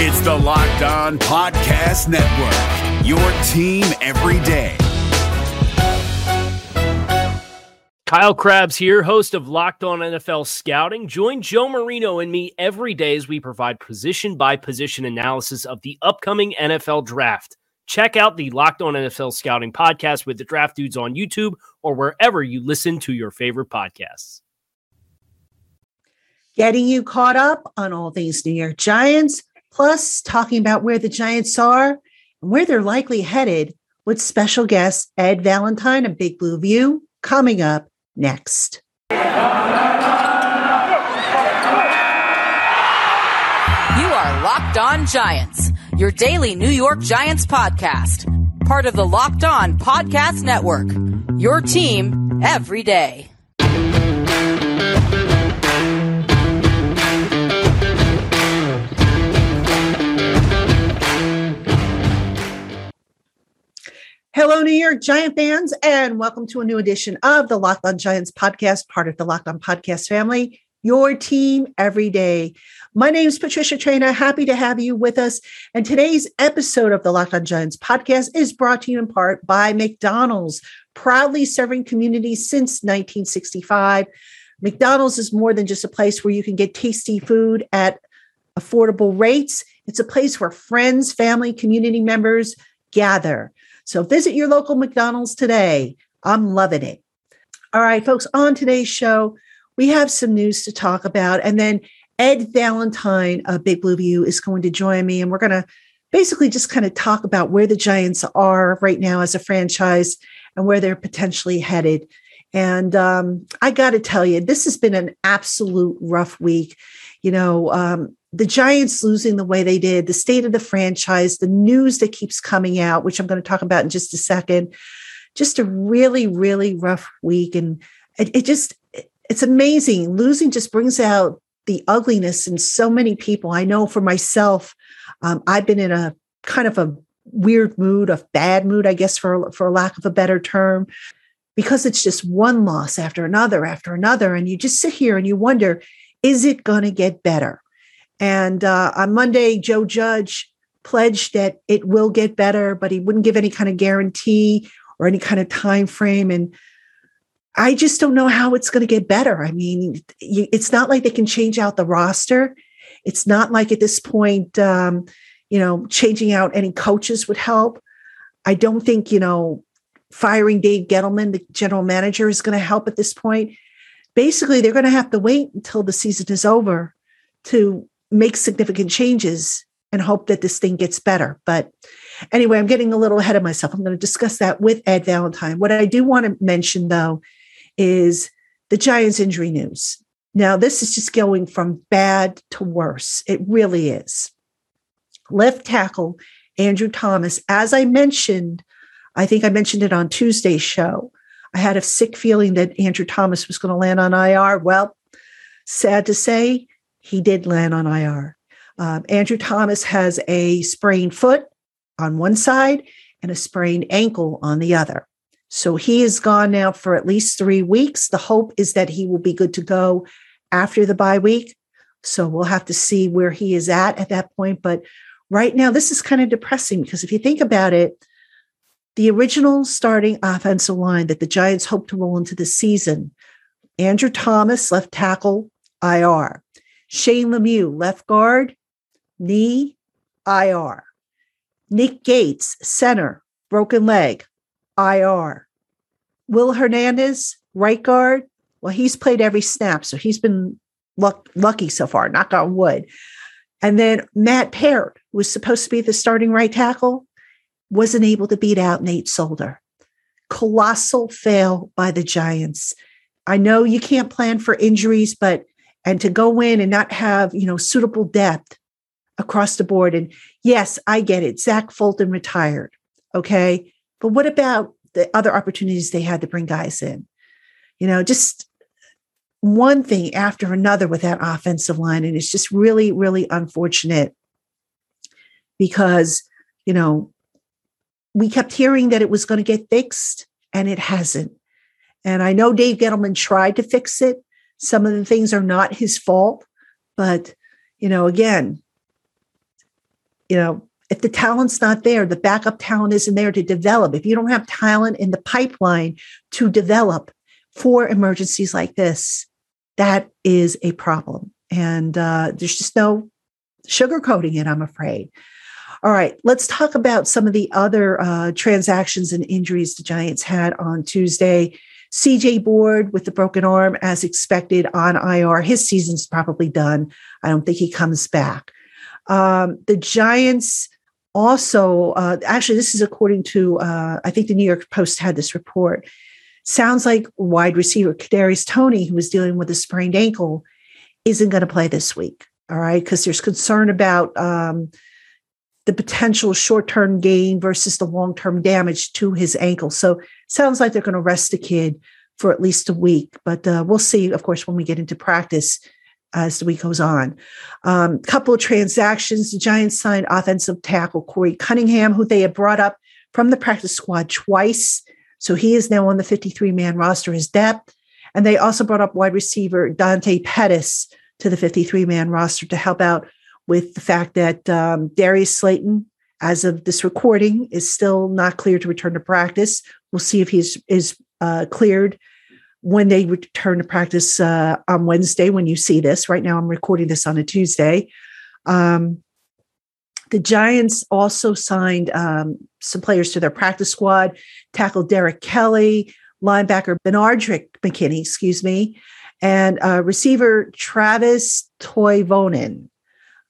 It's the Locked On Podcast Network, your team every day. Kyle Crabbs here, host of Locked On NFL Scouting. Join Joe Marino and me every day as we provide position by position analysis of the upcoming NFL draft. Check out the Locked On NFL Scouting podcast with the Draft Dudes on YouTube or wherever you listen to your favorite podcasts. Getting you caught up on all these New York Giants, plus talking about where the Giants are and where they're likely headed with special guest Ed Valentine of Big Blue View coming up next. You are Locked On Giants, your daily New York Giants podcast, part of the Locked On Podcast Network. Your team every day. Hello, New York Giant fans, and welcome to a new edition of the Locked On Giants podcast, part of the Locked On Podcast family, your team every day. My name is Patricia Traina. Happy to have you with us. And today's episode of the Locked On Giants podcast is brought to you in part by McDonald's, proudly serving communities since 1965. McDonald's is more than just a place where you can get tasty food at affordable rates. It's a place where friends, family, community members gather. So visit your local McDonald's today. I'm loving it. All right, folks, on today's show, we have some news to talk about. And then Ed Valentine of Big Blue View is going to join me. And we're going to basically just kind of talk about where the Giants are right now as a franchise and where they're potentially headed. And um, I got to tell you, this has been an absolute rough week. You know, um, the Giants losing the way they did, the state of the franchise, the news that keeps coming out, which I'm going to talk about in just a second, just a really, really rough week. And it, it just, it's amazing. Losing just brings out the ugliness in so many people. I know for myself, um, I've been in a kind of a weird mood, a bad mood, I guess, for, for lack of a better term, because it's just one loss after another after another. And you just sit here and you wonder, is it going to get better? And uh, on Monday, Joe Judge pledged that it will get better, but he wouldn't give any kind of guarantee or any kind of time frame. And I just don't know how it's going to get better. I mean, it's not like they can change out the roster. It's not like at this point, um, you know, changing out any coaches would help. I don't think, you know, firing Dave Gettleman, the general manager, is going to help at this point. Basically, they're going to have to wait until the season is over to make significant changes and hope that this thing gets better. But anyway, I'm getting a little ahead of myself. I'm going to discuss that with Ed Valentine. What I do want to mention, though, is the Giants injury news. Now, this is just going from bad to worse. It really is. Left tackle Andrew Thomas, as I mentioned, I think I mentioned it on Tuesday's show. I had a sick feeling that Andrew Thomas was going to land on IR. Well, sad to say, he did land on IR. Um, Andrew Thomas has a sprained foot on one side and a sprained ankle on the other. So he is gone now for at least three weeks. The hope is that he will be good to go after the bye week. So we'll have to see where he is at at that point. But right now, this is kind of depressing because if you think about it, the original starting offensive line that the Giants hope to roll into the season Andrew Thomas, left tackle, IR. Shane Lemieux, left guard, knee, IR. Nick Gates, center, broken leg, IR. Will Hernandez, right guard, well, he's played every snap, so he's been luck- lucky so far, knock on wood. And then Matt who was supposed to be the starting right tackle, wasn't able to beat out Nate Solder. Colossal fail by the Giants. I know you can't plan for injuries, but and to go in and not have, you know, suitable depth across the board. And yes, I get it. Zach Fulton retired. Okay. But what about the other opportunities they had to bring guys in? You know, just one thing after another with that offensive line. And it's just really, really unfortunate because, you know, we kept hearing that it was going to get fixed and it hasn't. And I know Dave Gettleman tried to fix it, some of the things are not his fault, but you know, again, you know, if the talent's not there, the backup talent isn't there to develop. If you don't have talent in the pipeline to develop for emergencies like this, that is a problem. And uh, there's just no sugarcoating it, I'm afraid. All right, let's talk about some of the other uh, transactions and injuries the Giants had on Tuesday. CJ Board with the broken arm, as expected, on IR. His season's probably done. I don't think he comes back. Um, the Giants also, uh, actually, this is according to, uh, I think the New York Post had this report. Sounds like wide receiver Kadarius Toney, who was dealing with a sprained ankle, isn't going to play this week. All right, because there's concern about um, the potential short-term gain versus the long-term damage to his ankle. So sounds like they're going to rest the kid for at least a week, but uh, we'll see. Of course, when we get into practice as the week goes on. Um, couple of transactions. The Giants signed offensive tackle Corey Cunningham, who they had brought up from the practice squad twice. So he is now on the 53 man roster as depth. And they also brought up wide receiver Dante Pettis to the 53 man roster to help out with the fact that um, Darius Slayton, as of this recording, is still not clear to return to practice. We'll see if he's is uh, cleared when they return to practice uh, on Wednesday. When you see this, right now I'm recording this on a Tuesday. Um, the Giants also signed um, some players to their practice squad. Tackle Derrick Kelly, linebacker Benardrick McKinney, excuse me, and uh, receiver Travis Toivonen.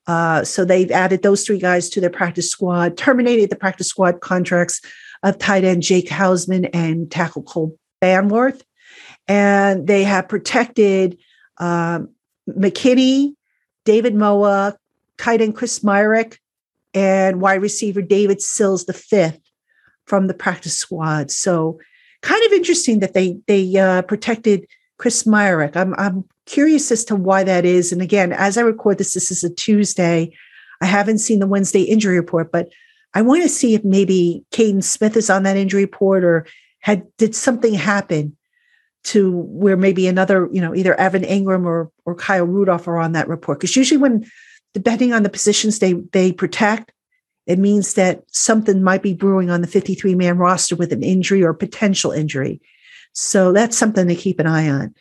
Uh, so they've added those three guys to their practice squad, terminated the practice squad contracts of tight end Jake Hausman and tackle Cole Banwart. And they have protected um, McKinney, David Moa, tight end Chris Myarick, and wide receiver David Sills the fifth from the practice squad. So kind of interesting that they they uh, protected Chris Myarick. I'm I'm curious as to why that is. And again, as I record this, this is a Tuesday. I haven't seen the Wednesday injury report, but I want to see if maybe Kaden Smith is on that injury report or had did something happen to where maybe another, you know, either Evan Engram or or Kyle Rudolph are on that report. Because usually when depending on the positions they they protect, it means that something might be brewing on the 53 man roster with an injury or potential injury. So that's something to keep an eye on.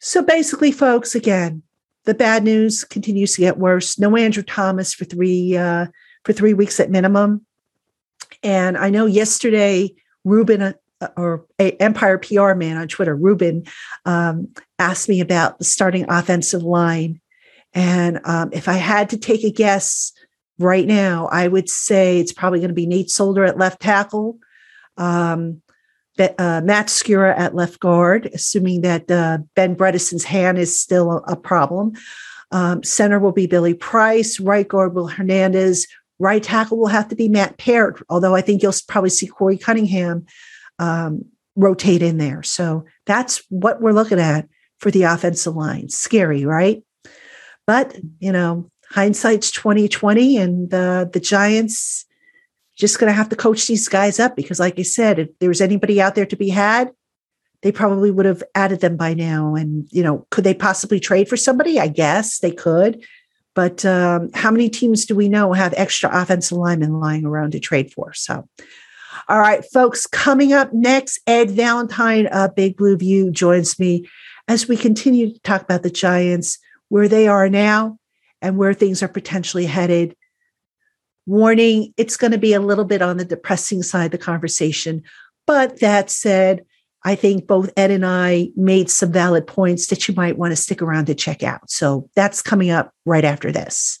So basically, folks, again, the bad news continues to get worse. No Andrew Thomas for three uh, for three weeks at minimum. And I know yesterday, Ruben uh, or a Empire PR man on Twitter, Ruben, um, asked me about the starting offensive line. And um, if I had to take a guess right now, I would say it's probably going to be Nate Solder at left tackle. Um, uh, Matt Skura at left guard, assuming that uh, Ben Bredeson's hand is still a, problem. Um, center will be Billy Price. Right guard will Hernandez. Right tackle will have to be Matt Peart, although I think you'll probably see Corey Cunningham um, rotate in there. So that's what we're looking at for the offensive line. Scary, right? But you know, hindsight's twenty twenty, and uh, the Giants just going to have to coach these guys up because, like I said, if there was anybody out there to be had, they probably would have added them by now. And, you know, could they possibly trade for somebody? I guess they could. But um, how many teams do we know have extra offensive linemen lying around to trade for? So, all right, folks, coming up next, Ed Valentine, uh, Big Blue View, joins me as we continue to talk about the Giants, where they are now and where things are potentially headed warning, it's going to be a little bit on the depressing side of the conversation. But that said, I think both Ed and I made some valid points that you might want to stick around to check out. So that's coming up right after this.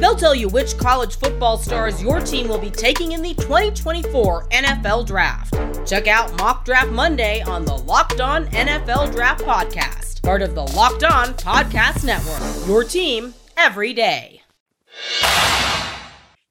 They'll tell you which college football stars your team will be taking in the 2024 NFL Draft. Check out Mock Draft Monday on the Locked On NFL Draft Podcast part of the Locked On Podcast Network. Your team every day.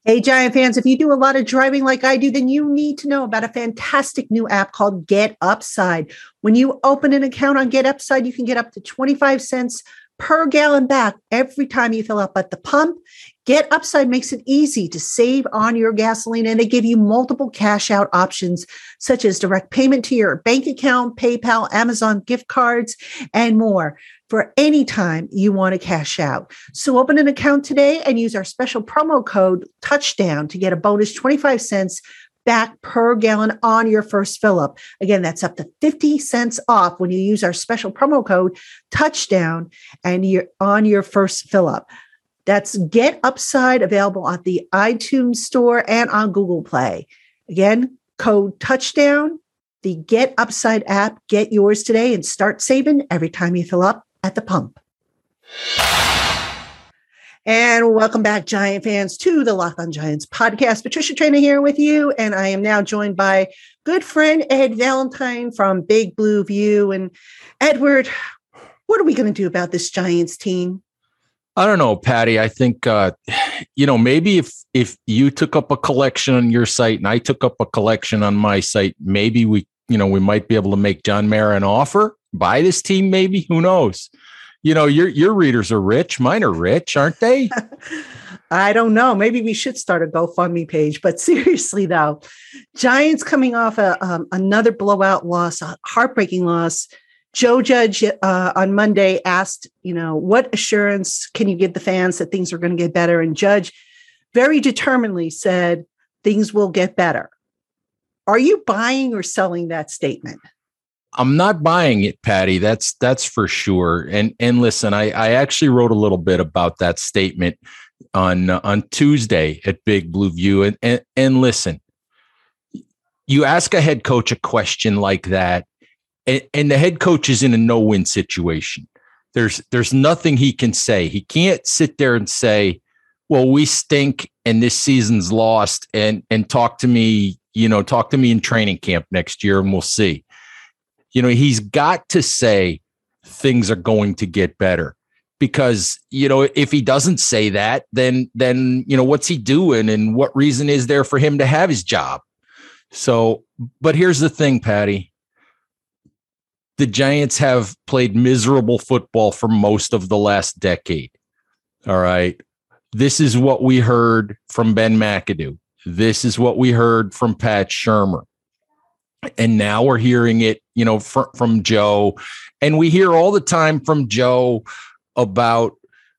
Hey, Giant fans, if you do a lot of driving like I do, then you need to know about a fantastic new app called Get Upside. When you open an account on Get Upside, you can get up to 25 cents per gallon back every time you fill up at the pump. Get Upside makes it easy to save on your gasoline and they give you multiple cash out options such as direct payment to your bank account, PayPal, Amazon gift cards, and more for any time you want to cash out. So open an account today and use our special promo code touchdown to get a bonus 25 cents back per gallon on your first fill up. Again, that's up to 50 cents off when you use our special promo code touchdown and you're on your first fill up. That's Get Upside available at the iTunes store and on Google Play. Again, code touchdown, the Get Upside app. Get yours today and start saving every time you fill up at the pump. And welcome back, Giant fans, to the Locked On Giants podcast. Patricia Traina here with you, and I am now joined by good friend Ed Valentine from Big Blue View. And Edward, what are we going to do about this Giants team? I don't know, Patty. I think uh, you know maybe if if you took up a collection on your site and I took up a collection on my site, maybe we you know we might be able to make John Mara an offer, buy this team. Maybe who knows? You know, your your readers are rich. Mine are rich, aren't they? I don't know. Maybe we should start a GoFundMe page. But seriously, though, Giants coming off a, um, another blowout loss, a heartbreaking loss Joe Judge uh, on Monday asked, you know, what assurance can you give the fans that things are going to get better? And Judge very determinedly said, things will get better. Are you buying or selling that statement? I'm not buying it, Patty. That's that's for sure. And and listen, I I actually wrote a little bit about that statement on uh, on Tuesday at Big Blue View. And and, and listen, you ask a head coach a question like that, and, and the head coach is in a no-win situation. There's there's nothing he can say. He can't sit there and say, "Well, we stink and this season's lost," and and talk to me, you know, talk to me in training camp next year, and we'll see. You know, he's got to say things are going to get better because you know if he doesn't say that then then you know what's he doing and what reason is there for him to have his job so but here's the thing patty the Giants have played miserable football for most of the last decade. All right. This is what we heard from Ben McAdoo. This is what we heard from Pat Shurmur. And now we're hearing it, you know, fr- from Joe. And we hear all the time from Joe about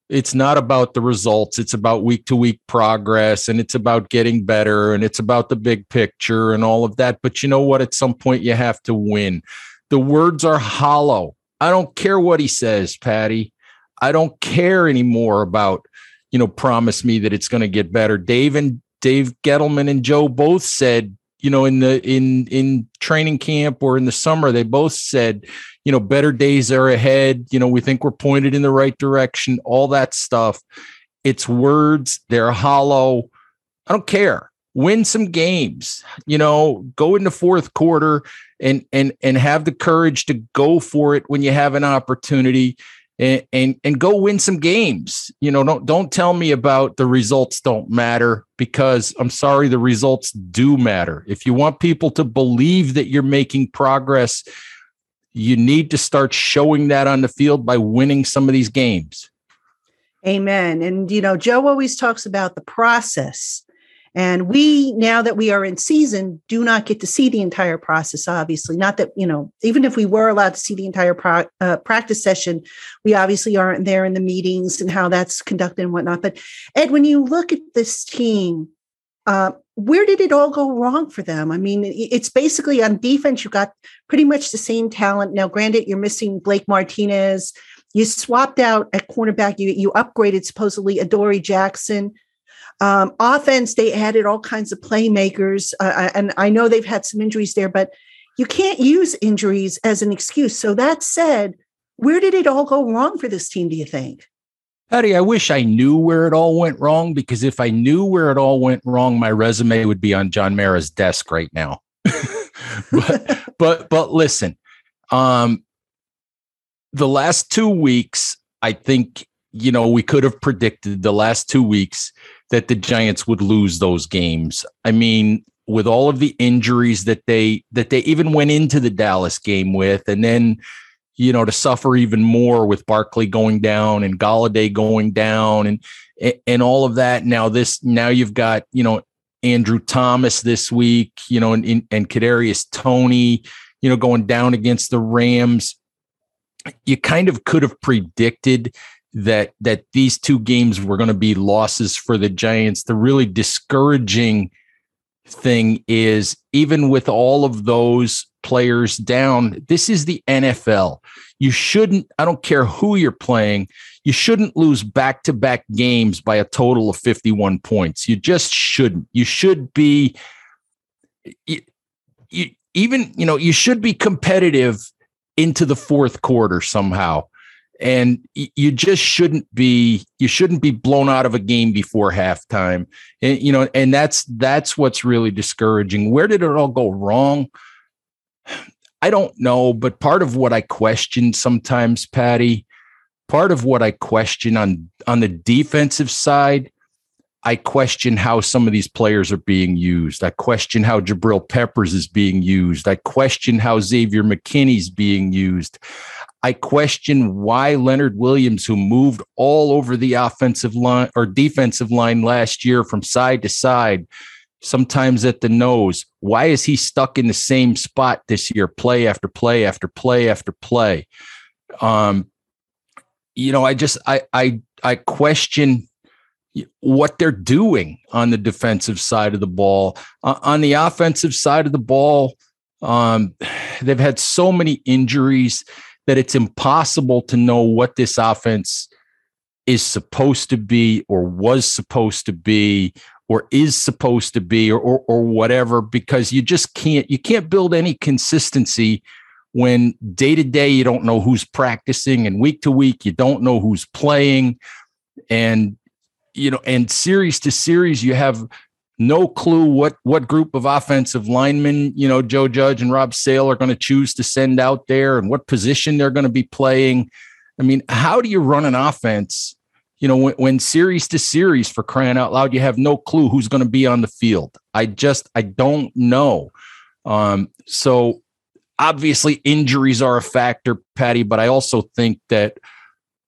it's not about the results it's about week to week progress and it's about getting better and it's about the big picture and all of that but you know what at some point you have to win the words are hollow. I don't care what he says, Patty. I don't care anymore about, you know, promise me that it's going to get better. Dave and Dave Gettleman and Joe both said, you know, in the in in training camp or in the summer, they both said, you know, better days are ahead. You know, we think we're pointed in the right direction, all that stuff. It's words, they're hollow. I don't care. Win some games, you know, go in the fourth quarter and and and have the courage to go for it when you have an opportunity and and, and go win some games. You know don't don't tell me about the results don't matter because i'm sorry the results do matter. If you want people to believe that you're making progress you need to start showing that on the field by winning some of these games. Amen. And you know joe always talks about the process and we, now that we are in season, do not get to see the entire process, obviously. Not that, you know, even if we were allowed to see the entire pro- uh, practice session, we obviously aren't there in the meetings and how that's conducted and whatnot. But Ed, when you look at this team, uh, where did it all go wrong for them? I mean, it's basically on defense, you got pretty much the same talent. Now, granted, you're missing Blake Martinez. You swapped out at cornerback. You, you upgraded supposedly Adoree Jackson. Um, offense, they added all kinds of playmakers, uh, and I know they've had some injuries there, but you can't use injuries as an excuse. So that said, where did it all go wrong for this team? Do you think? Patty, I wish I knew where it all went wrong because if I knew where it all went wrong, my resume would be on John Mara's desk right now. but but but listen, um, the last two weeks, I think you know we could have predicted the last two weeks that the Giants would lose those games. I mean, with all of the injuries that they that they even went into the Dallas game with, and then you know, to suffer even more with Barkley going down and Golladay going down and and all of that. Now this now you've got, you know, Andrew Thomas this week, you know, and, and Kadarius Toney, you know, going down against the Rams. You kind of could have predicted that that these two games were going to be losses for the Giants. The really discouraging thing is even with all of those players down, this is the NFL. You shouldn't, I don't care who you're playing, you shouldn't lose back to back games by a total of 51 points. You just shouldn't. You should be, you, you, even, you know, you should be competitive into the fourth quarter somehow and you just shouldn't be you shouldn't be blown out of a game before halftime and you know and that's that's what's really discouraging where did it all go wrong i don't know but part of what i question sometimes patty part of what i question on on the defensive side I question how some of these players are being used. I question how Jabril Peppers is being used. I question how Xavier McKinney's being used. I question why Leonard Williams, who moved all over the offensive line or defensive line last year from side to side, sometimes at the nose, why is he stuck in the same spot this year, play after play after play after play? Um, you know, I just I I I question what they're doing on the defensive side of the ball. Uh, on the offensive side of the ball, um, they've had so many injuries that it's impossible to know what this offense is supposed to be or was supposed to be or is supposed to be or, or, or whatever because you just can't you can't build any consistency when day to day you don't know who's practicing and week to week you don't know who's playing. And you know and series to series you have no clue what what group of offensive linemen you know Joe Judge and Rob Sale are going to choose to send out there and what position they're going to be playing. I mean, how do you run an offense? You know, when, when series to series for crying out loud, you have no clue who's going to be on the field. I just I don't know. Um, so obviously injuries are a factor, Patty, but I also think that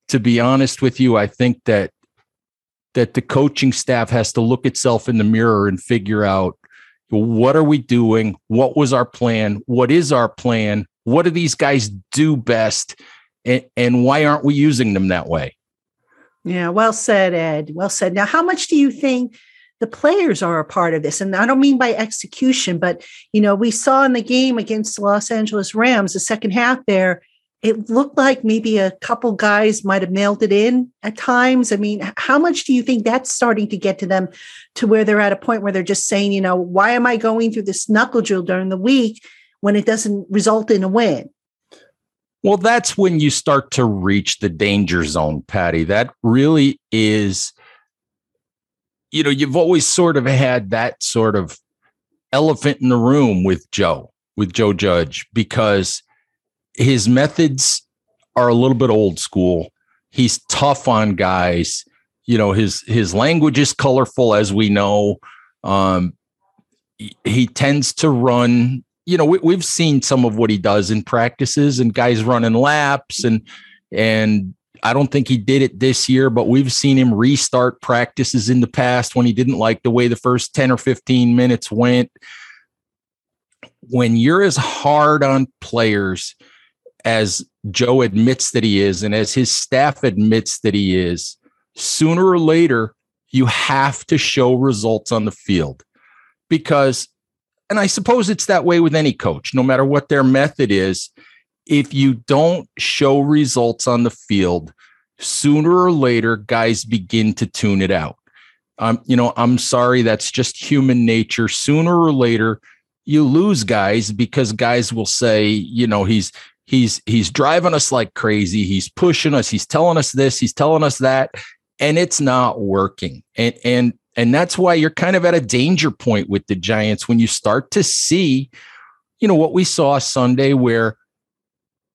to be honest with you, I think that that the coaching staff has to look itself in the mirror and figure out what are we doing? What was our plan? What is our plan? What do these guys do best? And, and why aren't we using them that way? Yeah, well said, Ed. Well said. Now, how much do you think the players are a part of this? And I don't mean by execution, but you know, we saw in the game against the Los Angeles Rams, the second half there, it looked like maybe a couple guys might have mailed it in at times. I mean, how much do you think that's starting to get to them to where they're at a point where they're just saying, you know, why am I going through this knuckle drill during the week when it doesn't result in a win? Well, that's when you start to reach the danger zone, Patty. That really is, you know, you've always sort of had that sort of elephant in the room with Joe, with Joe Judge, because his methods are a little bit old school. He's tough on guys. You know, his his language is colorful, as we know. Um, he tends to run. You know, we, we've seen some of what he does in practices, and guys running laps, and and I don't think he did it this year, but we've seen him restart practices in the past when he didn't like the way the first 10 or 15 minutes went. When you're as hard on players as Joe admits that he is, and as his staff admits that he is, sooner or later, you have to show results on the field. Because, and I suppose it's that way with any coach, no matter what their method is, if you don't show results on the field, sooner or later, guys begin to tune it out. Um, you know, I'm sorry, that's just human nature. Sooner or later, you lose guys because guys will say, you know, he's he's he's driving us like crazy. He's pushing us. He's telling us this. He's telling us that. And it's not working. And and and that's why you're kind of at a danger point with the giants when you start to see you know what we saw sunday where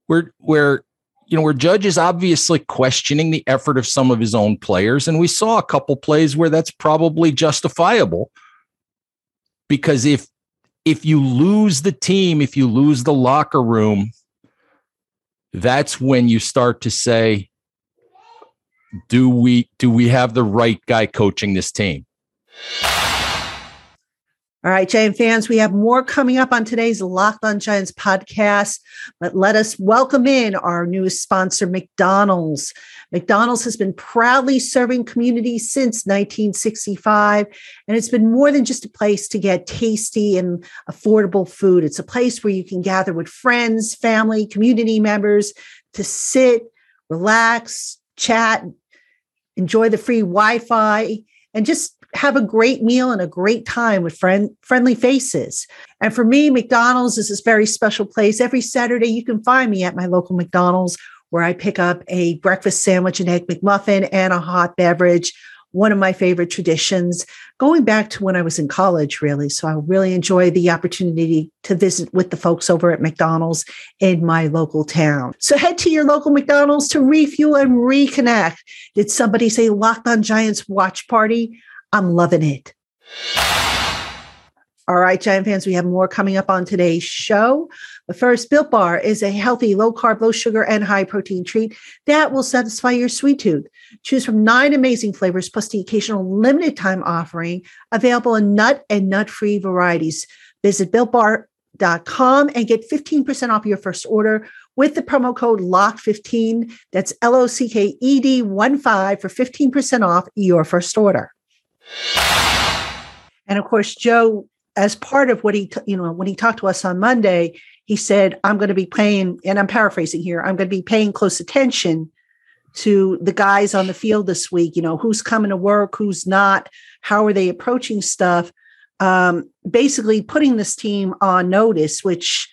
where where you know where judge is obviously questioning the effort of some of his own players. And we saw a couple plays where that's probably justifiable because if if you lose the team if you lose the locker room that's when you start to say, do we do we have the right guy coaching this team? All right, Giant fans, we have more coming up on today's Locked on Giants podcast. But let us welcome in our newest sponsor, McDonald's. McDonald's has been proudly serving communities since 1965, and it's been more than just a place to get tasty and affordable food. It's a place where you can gather with friends, family, community members to sit, relax, chat, enjoy the free Wi Fi, and just have a great meal and a great time with friend, friendly faces. And for me, McDonald's is this very special place. Every Saturday, you can find me at my local McDonald's where I pick up a breakfast sandwich, an egg McMuffin, and a hot beverage. One of my favorite traditions, going back to when I was in college, really. So I really enjoy the opportunity to visit with the folks over at McDonald's in my local town. So head to your local McDonald's to refuel and reconnect. Did somebody say Locked on Giants watch party? I'm loving it. All right, Giant fans, we have more coming up on today's show. The first, Built Bar is a healthy, low carb, low sugar, and high protein treat that will satisfy your sweet tooth. Choose from nine amazing flavors plus the occasional limited time offering available in nut and nut free varieties. Visit builtbar.com and get 15% off your first order with the promo code LOCK15. That's L O C K E D 1 5 for 15% off your first order. And of course, Joe, as part of what he, t- you know, when he talked to us on Monday, he said, I'm going to be paying, and I'm paraphrasing here, I'm going to be paying close attention to the guys on the field this week, you know, who's coming to work, who's not, how are they approaching stuff? Um, basically putting this team on notice, which,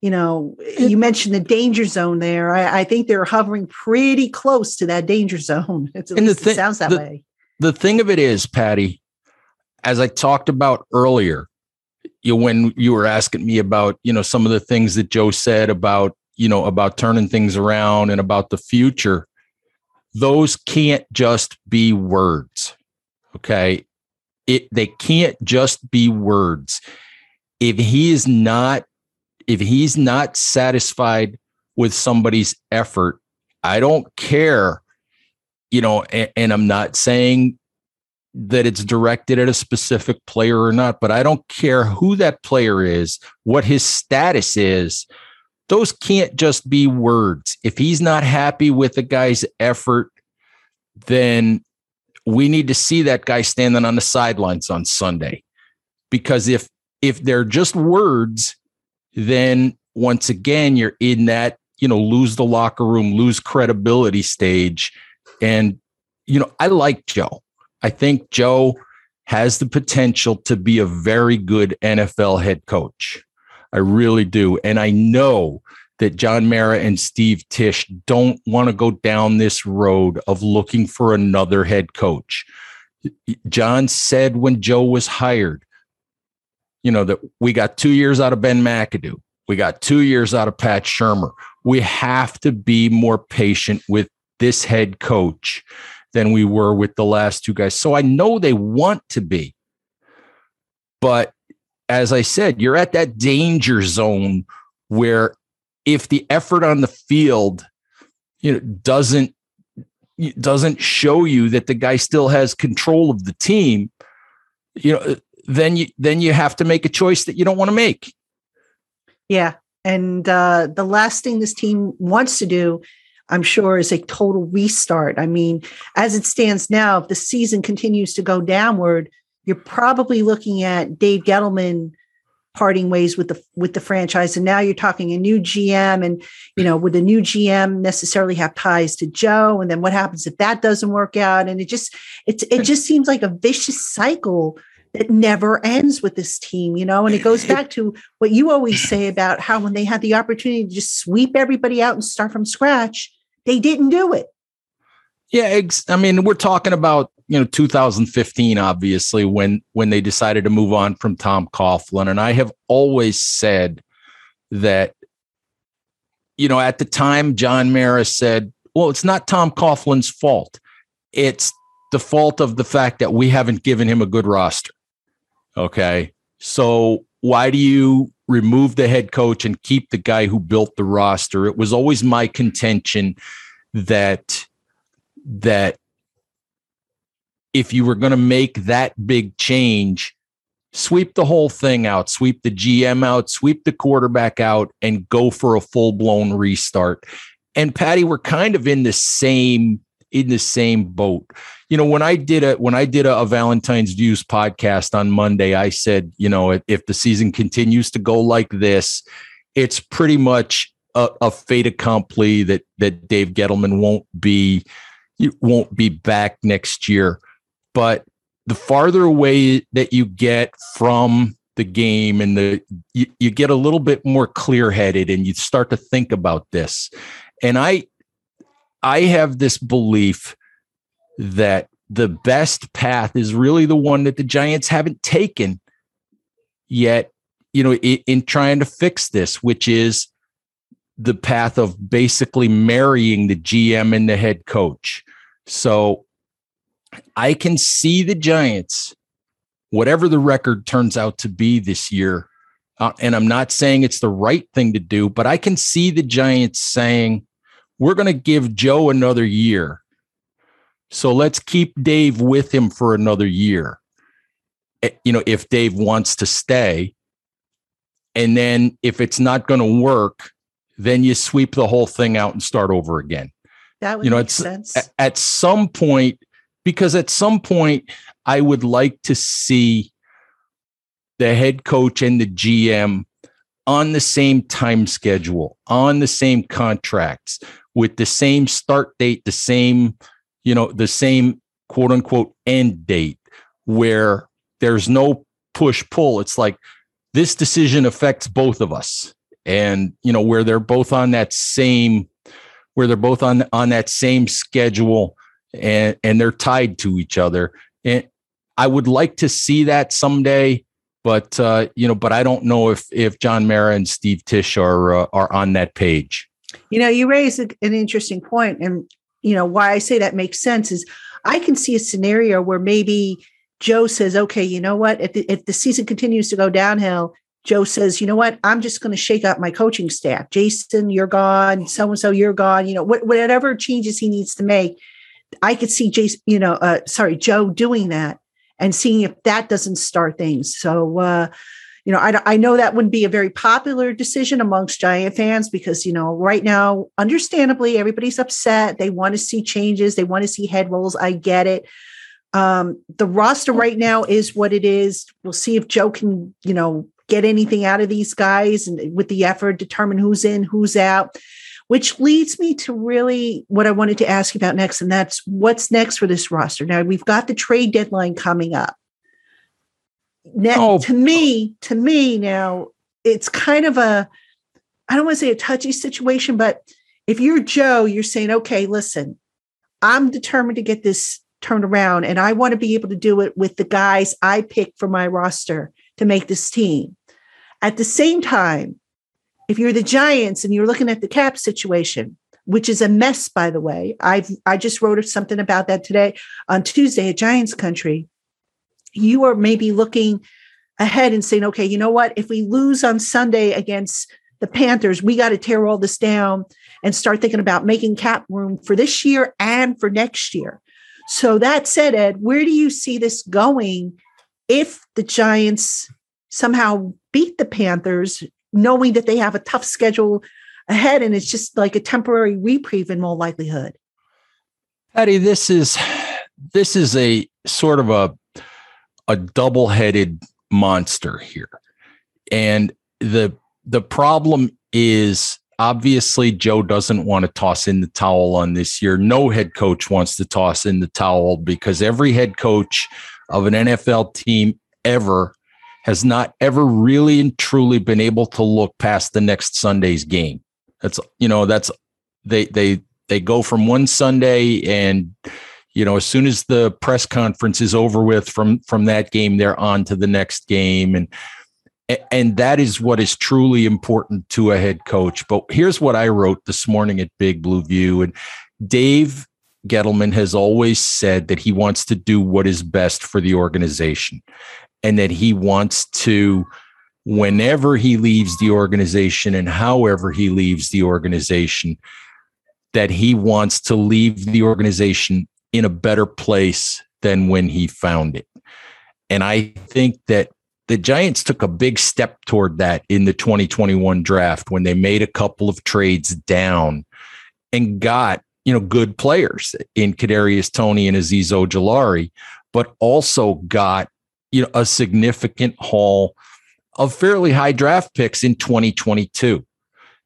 you know, you mentioned the danger zone there. I, I think they're hovering pretty close to that danger zone. It's, at And the least thi- it sounds that the- way. The thing of it is, Patty, as I talked about earlier, you when you were asking me about, you know, some of the things that Joe said about, you know, about turning things around and about the future, those can't just be words. Okay. It they can't just be words. If he is not, if he's not satisfied with somebody's effort, I don't care you know, and, and I'm not saying that it's directed at a specific player or not, but I don't care who that player is, what his status is. Those can't just be words. If he's not happy with the guy's effort, then we need to see that guy standing on the sidelines on Sunday. Because if if they're just words, then once again you're in that, you know, lose the locker room, lose credibility stage. And, you know, I like Joe. I think Joe has the potential to be a very good NFL head coach. I really do. And I know that John Mara and Steve Tisch don't want to go down this road of looking for another head coach. John said when Joe was hired, you know, that we got two years out of Ben McAdoo. We got two years out of Pat Shurmur. We have to be more patient with this head coach than we were with the last two guys. So I know they want to be. But as I said, you're at that danger zone where if the effort on the field, you know, doesn't doesn't show you that the guy still has control of the team, you know, then you then you have to make a choice that you don't want to make. Yeah. And uh, the last thing this team wants to do, I'm sure, is a total restart. I mean, as it stands now, if the season continues to go downward, you're probably looking at Dave Gettleman parting ways with the with the franchise. And now you're talking a new GM and you know would the new GM necessarily have ties to Joe? And then what happens if that doesn't work out? And it just it's it just seems like a vicious cycle that never ends with this team, you know, and it goes back to what you always say about how when they had the opportunity to just sweep everybody out and start from scratch, they didn't do it. Yeah, I mean, we're talking about you know 2015, obviously when when they decided to move on from Tom Coughlin, and I have always said that you know at the time John Mara said, "Well, it's not Tom Coughlin's fault; it's the fault of the fact that we haven't given him a good roster." Okay, so why do you remove the head coach and keep the guy who built the roster. It was always my contention that that if you were going to make that big change, sweep the whole thing out, sweep the GM out, sweep the quarterback out, and go for a full blown restart. And Patty, we're kind of in the same in the same boat. You know, when I did a when I did a, a Valentine's Views podcast on Monday, I said, you know, if, if the season continues to go like this, it's pretty much a, a fait accompli that that Dave Gettleman won't be won't be back next year. But the farther away that you get from the game and the you, you get a little bit more clear headed and you start to think about this. And I I have this belief that the best path is really the one that the Giants haven't taken yet, you know, in, in trying to fix this, which is the path of basically marrying the GM and the head coach. So I can see the Giants, whatever the record turns out to be this year. Uh, and I'm not saying it's the right thing to do, but I can see the Giants saying, we're going to give Joe another year. So let's keep Dave with him for another year. Eh, you know, if Dave wants to stay. And then if it's not going to work, then you sweep the whole thing out and start over again. That would you know, make it's, sense. At some point, because at some point, I would like to see the head coach and the GM on the same time schedule, on the same contracts, with the same start date, the same, you know, the same quote unquote end date where there's no push pull. It's like this decision affects both of us. And, you know, where they're both on that same, where they're both on on that same schedule and and they're tied to each other. And I would like to see that someday but uh, you know, but I don't know if if John Mara and Steve Tisch are uh, are on that page. You know, you raise an interesting point, and you know why I say that makes sense is I can see a scenario where maybe Joe says, "Okay, you know what? If the, if the season continues to go downhill, Joe says, you know what? I'm just going to shake up my coaching staff. Jason, you're gone. So and so, you're gone. You know, wh- whatever changes he needs to make, I could see Jason, you know, uh, sorry, Joe doing that and seeing if that doesn't start things. So, uh, you know, I, I know that wouldn't be a very popular decision amongst Giant fans because, you know, right now, understandably, everybody's upset. They want to see changes, they want to see head rolls. I get it. Um, the roster right now is what it is. We'll see if Joe can, you know, get anything out of these guys and with the effort, determine who's in, who's out, which leads me to really what I wanted to ask you about next. And that's what's next for this roster. Now, we've got the trade deadline coming up now, oh. to me, oh. to me now, it's kind of a, I don't want to say a touchy situation, but if you're Joe, you're saying, okay, listen, I'm determined to get this turned around and I want to be able to do it with the guys I pick for my roster to make this team. At the same time, if you're the Giants and you're looking at the cap situation, which is a mess, by the way, I've I just wrote something about that today on Tuesday at Giants Country you are maybe looking ahead and saying, okay, you know what? If we lose on Sunday against the Panthers, we got to tear all this down and start thinking about making cap room for this year and for next year. So that said, Ed, where do you see this going if the Giants somehow beat the Panthers, knowing that they have a tough schedule ahead and it's just like a temporary reprieve in more likelihood? Patty, this is this is a sort of a a double-headed monster here. And the the problem is obviously Joe doesn't want to toss in the towel on this year. No head coach wants to toss in the towel because every head coach of an NFL team ever has not ever really and truly been able to look past the next Sunday's game. That's you know that's they they they go from one Sunday and you know, as soon as the press conference is over with from from that game, they're on to the next game, and and that is what is truly important to a head coach. But here's what I wrote this morning at Big Blue View, and Dave Gettleman has always said that he wants to do what is best for the organization, and that he wants to whenever he leaves the organization and however he leaves the organization, that he wants to leave the organization in a better place than when he found it. And I think that the Giants took a big step toward that in the 2021 draft when they made a couple of trades down and got, you know, good players in Kadarius Toney and Azeez Ojulari, but also got, you know, a significant haul of fairly high draft picks in 2022.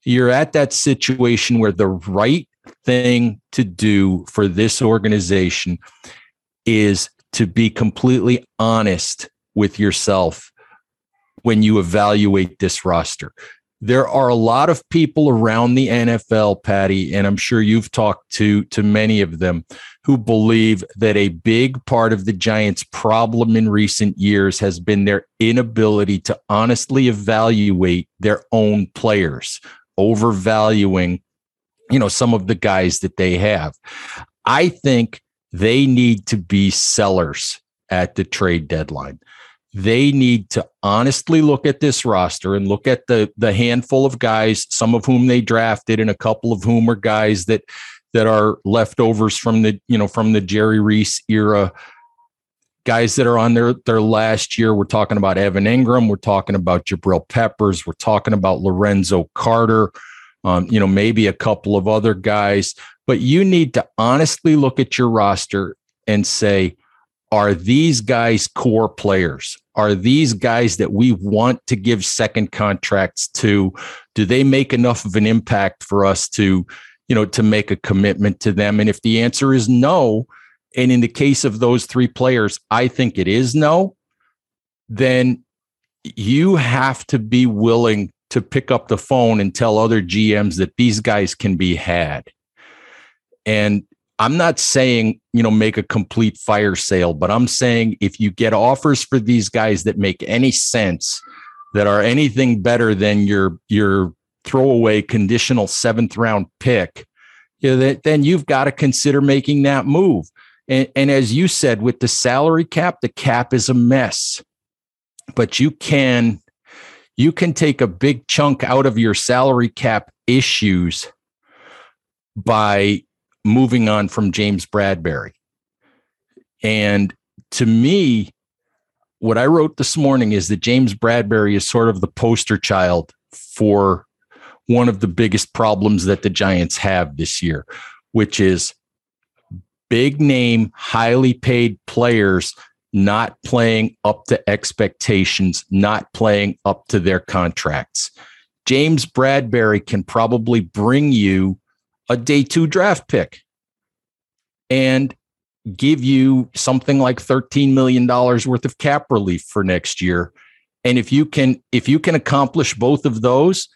You're at that situation where the right thing to do for this organization is to be completely honest with yourself when you evaluate this roster. There are a lot of people around the NFL, Patty, and I'm sure you've talked to to many of them who believe that a big part of the Giants' problem in recent years has been their inability to honestly evaluate their own players, overvaluing, you know, some of the guys that they have. I think they need to be sellers at the trade deadline. They need to honestly look at this roster and look at the the handful of guys, some of whom they drafted, and a couple of whom are guys that that are leftovers from the you know from the Jerry Reese era. Guys that are on their their last year. We're talking about Evan Engram. We're talking about Jabril Peppers. We're talking about Lorenzo Carter. Um, you know, maybe a couple of other guys, but you need to honestly look at your roster and say, are these guys core players? Are these guys that we want to give second contracts to? Do they make enough of an impact for us to, you know, to make a commitment to them? And if the answer is no, and in the case of those three players, I think it is no, then you have to be willing to pick up the phone and tell other GMs that these guys can be had. And I'm not saying, you know, make a complete fire sale, but I'm saying if you get offers for these guys that make any sense, that are anything better than your your throwaway conditional seventh round pick, you know, then you've got to consider making that move. And, and as you said, with the salary cap, the cap is a mess. But you can you can take a big chunk out of your salary cap issues by moving on from James Bradberry. And to me, what I wrote this morning is that James Bradberry is sort of the poster child for one of the biggest problems that the Giants have this year, which is big name, highly paid players not playing up to expectations, not playing up to their contracts. James Bradberry can probably bring you a day two draft pick and give you something like $13 million worth of cap relief for next year. And if you can, if you can accomplish both of those,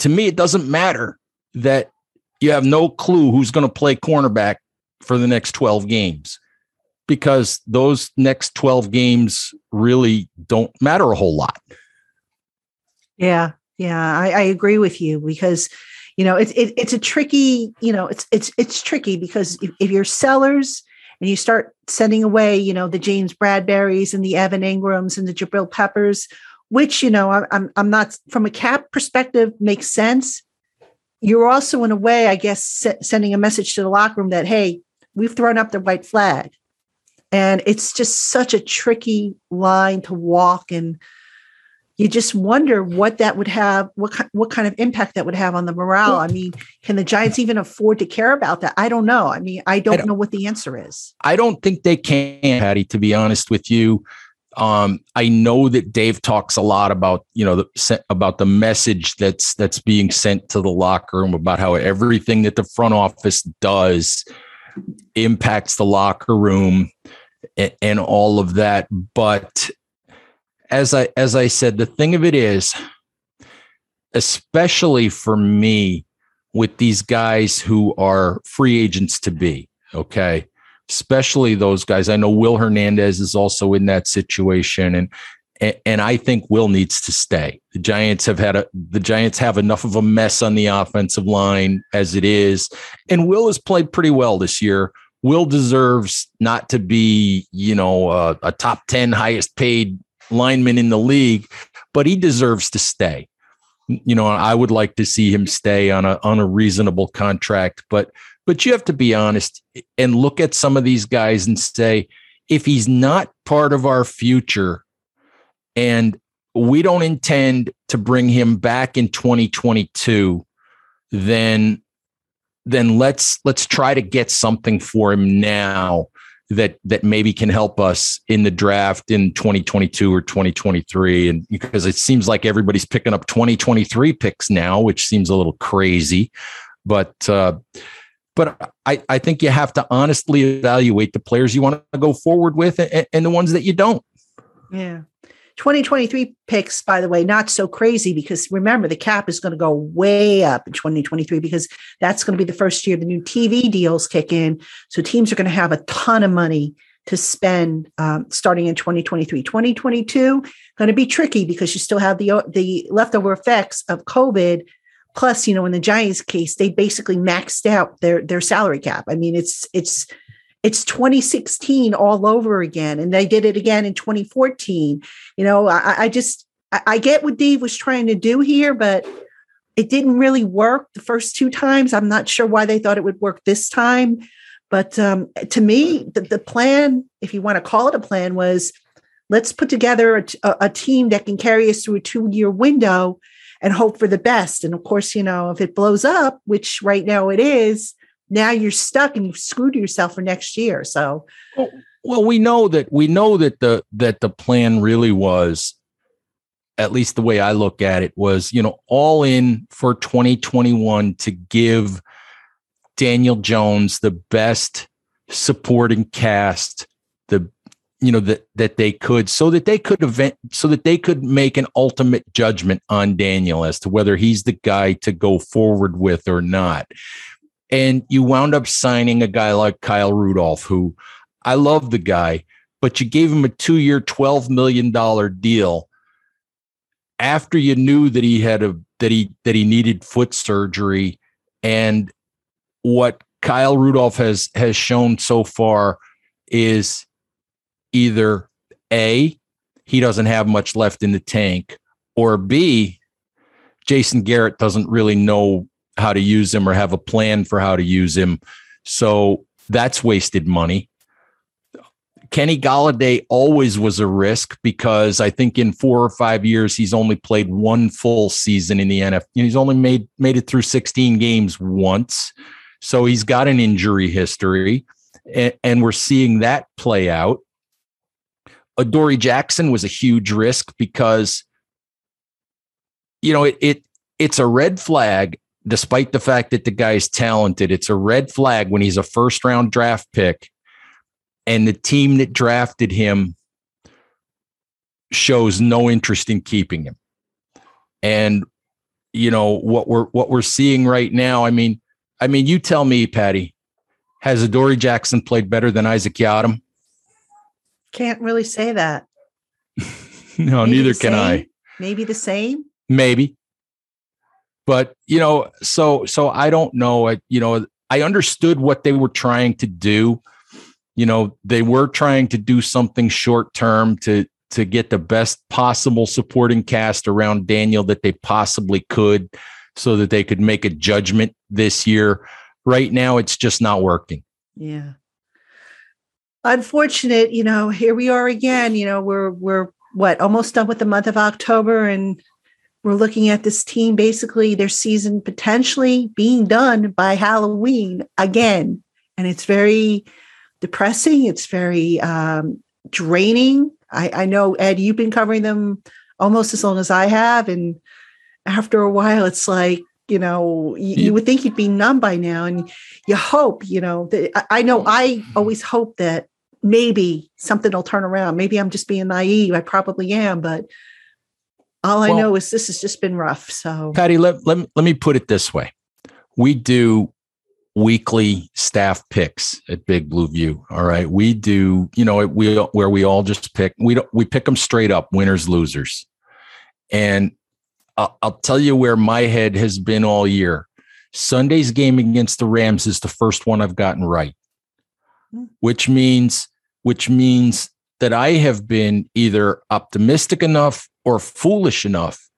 to me, it doesn't matter that you have no clue who's going to play cornerback for the next 12 games because those next 12 games really don't matter a whole lot. Yeah. Yeah. I, I agree with you because you know it's it, it's a tricky you know it's it's it's tricky because if, if you're sellers and you start sending away you know the james bradberries and the evan engrams and the jabril peppers which you know i'm i'm not from a cap perspective makes sense you're also in a way i guess sending a message to the locker room that hey we've thrown up the white flag and it's just such a tricky line to walk and you just wonder what that would have, what what kind of impact that would have on the morale. I mean, can the Giants even afford to care about that? I don't know. I mean, I don't, I don't know what the answer is. I don't think they can, Patty. To be honest with you, um, I know that Dave talks a lot about you know the, about the message that's that's being sent to the locker room about how everything that the front office does impacts the locker room and, all of that. But as I as I said, the thing of it is, especially for me, with these guys who are free agents to be, okay, especially those guys. I know Will Hernandez is also in that situation, and and I think Will needs to stay. The Giants have had a the Giants have enough of a mess on the offensive line as it is, and Will has played pretty well this year. Will deserves not to be, you know, uh, a top ten highest paid lineman in the league, but he deserves to stay. You know, I would like to see him stay on a on a reasonable contract, but but you have to be honest and look at some of these guys and say, if he's not part of our future and we don't intend to bring him back in 2022, then then let's let's try to get something for him now that that maybe can help us in the draft in 2022 or 2023 and because it seems like everybody's picking up 2023 picks now which seems a little crazy but uh but I, I think you have to honestly evaluate the players you want to go forward with and, and the ones that you don't. Yeah. 2023 picks, by the way, not so crazy because remember the cap is going to go way up in 2023 because that's going to be the first year the new TV deals kick in. So teams are going to have a ton of money to spend um, starting in 2023. 2022 going to be tricky because you still have the the leftover effects of COVID Plus, you know, in the Giants case, they basically maxed out their their salary cap. I mean, it's it's it's 2016 all over again, and they did it again in 2014. You know, I, I just I, get what Dave was trying to do here, but it didn't really work the first two times. I'm not sure why they thought it would work this time. But um, to me, the, the plan, if you want to call it a plan, was let's put together a, a team that can carry us through a two year window and hope for the best. And of course, you know, if it blows up, which right now it is, now you're stuck and you've screwed yourself for next year. So well, well, we know that we know that the that the plan really was at least the way I look at it was, you know, all in for 2021 to give Daniel Jones the best supporting cast, the you know that that they could so that they could event so that they could make an ultimate judgment on Daniel as to whether he's the guy to go forward with or not. And you wound up signing a guy like Kyle Rudolph, who I love the guy, but you gave him a two year, $12 million deal after you knew that he had a that he that he needed foot surgery. And what Kyle Rudolph has has shown so far is either A, he doesn't have much left in the tank, or B, Jason Garrett doesn't really know how to use him or have a plan for how to use him. So that's wasted money. Kenny Golladay always was a risk because I think in four or five years he's only played one full season in the NFL. He's only made made it through 16 games once. So he's got an injury history. And, and we're seeing that play out. Adoree Jackson was a huge risk because, you know, it, it it's a red flag, despite the fact that the guy's talented. It's a red flag when he's a first round draft pick and the team that drafted him shows no interest in keeping him. And you know what we're what we're seeing right now. I mean, I mean, you tell me, Patty, has Adoree Jackson played better than Isaac Yiadom? Can't really say that. no, Maybe neither can I. Maybe the same. Maybe. But, you know, so so I don't know. I, you know, I understood what they were trying to do. You know, they were trying to do something short term to to get the best possible supporting cast around Daniel that they possibly could so that they could make a judgment this year. Right now it's just not working. Yeah unfortunate, you know, here we are again. You know, we're we're what almost done with the month of October, and we're looking at this team basically their season potentially being done by Halloween again, and it's very depressing. It's very um, draining. I, I know Ed, you've been covering them almost as long as I have, and after a while, it's like you know you, you, would think you'd be numb by now and you hope you know that i know i always hope that maybe something will turn around. Maybe I'm just being naive. I probably am, but all well, I know is this has just been rough. So, Patty, let, let, me, let me put it this way. We do weekly staff picks at Big Blue View. All right. We do, you know, we, where we all just pick, we don't, we pick them straight up winners, losers. And I'll, I'll tell you where my head has been all year. Sunday's game against the Rams is the first one I've gotten right, hmm. which means which means that I have been either optimistic enough or foolish enough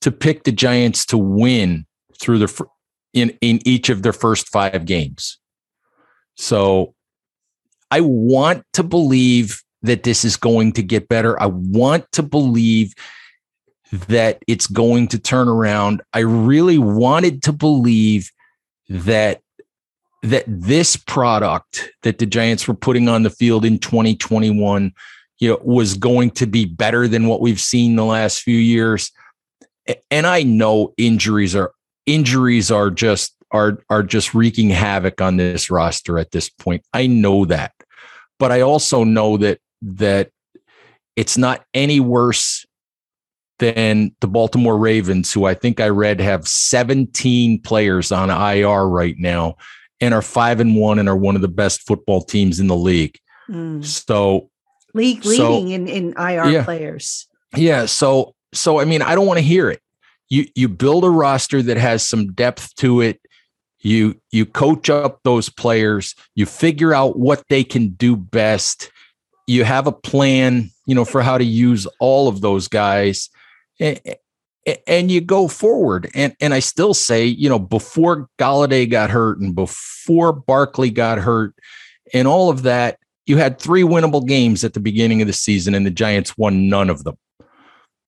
to pick the Giants to win through the in in each of their first 5 games. So I want to believe that this is going to get better. I want to believe that it's going to turn around. I really wanted to believe that that this product that the Giants were putting on the field in 2021, you know, was going to be better than what we've seen the last few years. And I know injuries are injuries are just are are just wreaking havoc on this roster at this point. I know that. But I also know that that it's not any worse than the Baltimore Ravens, who I think I read have 17 players on IR right now and are five and one and are one of the best football teams in the league. Mm. So league leading so, in, in IR yeah, players. Yeah. So so I mean, I don't want to hear it. You you build a roster that has some depth to it. You you coach up those players, you figure out what they can do best. You have a plan, you know, for how to use all of those guys and you go forward. And and I still say, you know, before Golladay got hurt and before Barkley got hurt and all of that, you had three winnable games at the beginning of the season, and the Giants won none of them.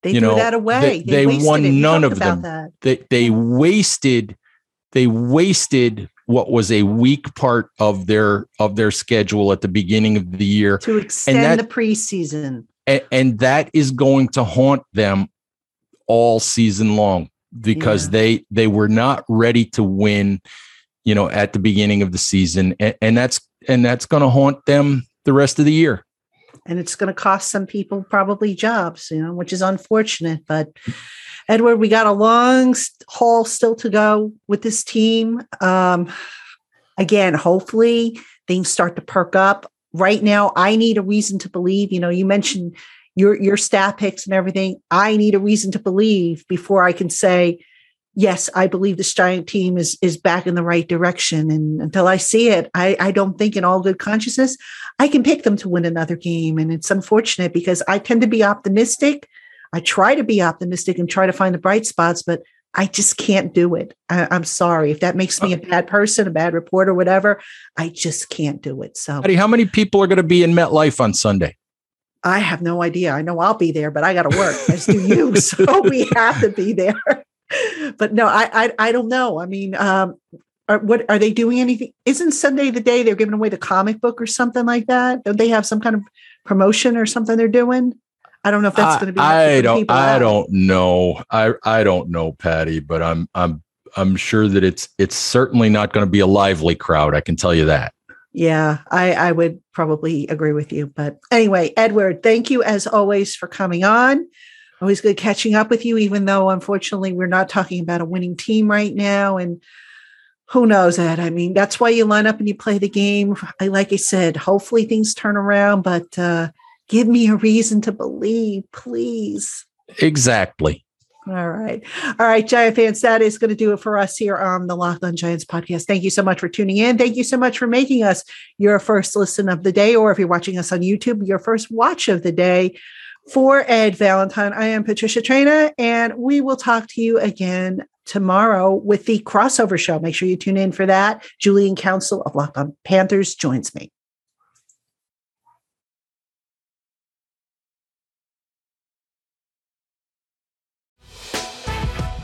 They you threw know, that away. They, they, they won none of them. That. They they wasted they wasted what was a weak part of their of their schedule at the beginning of the year to extend that, the preseason. And, and that is going to haunt them all season long because yeah. they they were not ready to win you know at the beginning of the season. And, and that's and that's going to haunt them the rest of the year. And it's going to cost some people probably jobs you know which is unfortunate but edward we got a long haul still to go with this team. Um again hopefully things start to perk up. Right now i need a reason to believe you know you mentioned your your stat picks and everything. I need a reason to believe before I can say, yes, I believe this giant team is is back in the right direction. And until I see it, I, I don't think in all good consciousness, I can pick them to win another game. And it's unfortunate because I tend to be optimistic. I try to be optimistic and try to find the bright spots, but I just can't do it. I, am sorry. If that makes me a uh, bad person, a bad reporter, whatever, I just can't do it. So, Eddie, how many people are going to be in MetLife on Sunday? I have no idea. I know I'll be there, but I got to work, as do you. So we have to be there. but no, I, I, I don't know. I mean, um, are, what are they doing? Anything? Isn't Sunday the day they're giving away the comic book or something like that? Don't they have some kind of promotion or something they're doing? I don't know if that's going to be. I don't. I out. don't know. I I don't know, Patty. But I'm I'm I'm sure that it's it's certainly not going to be a lively crowd. I can tell you that. Yeah, I, I would probably agree with you. But anyway, Edward, thank you as always for coming on. Always good catching up with you, even though unfortunately we're not talking about a winning team right now. And who knows, Ed? I mean, that's why you line up and you play the game. I like I said, hopefully things turn around, but uh, give me a reason to believe, please. Exactly. All right. All right, Giant fans, that is going to do it for us here on the Locked on Giants podcast. Thank you so much for tuning in. Thank you so much for making us your first listen of the day, or if you're watching us on YouTube, your first watch of the day. For Ed Valentine, I am Patricia Traina, and we will talk to you again tomorrow with the crossover show. Make sure you tune in for that. Julian Council of Locked on Panthers joins me.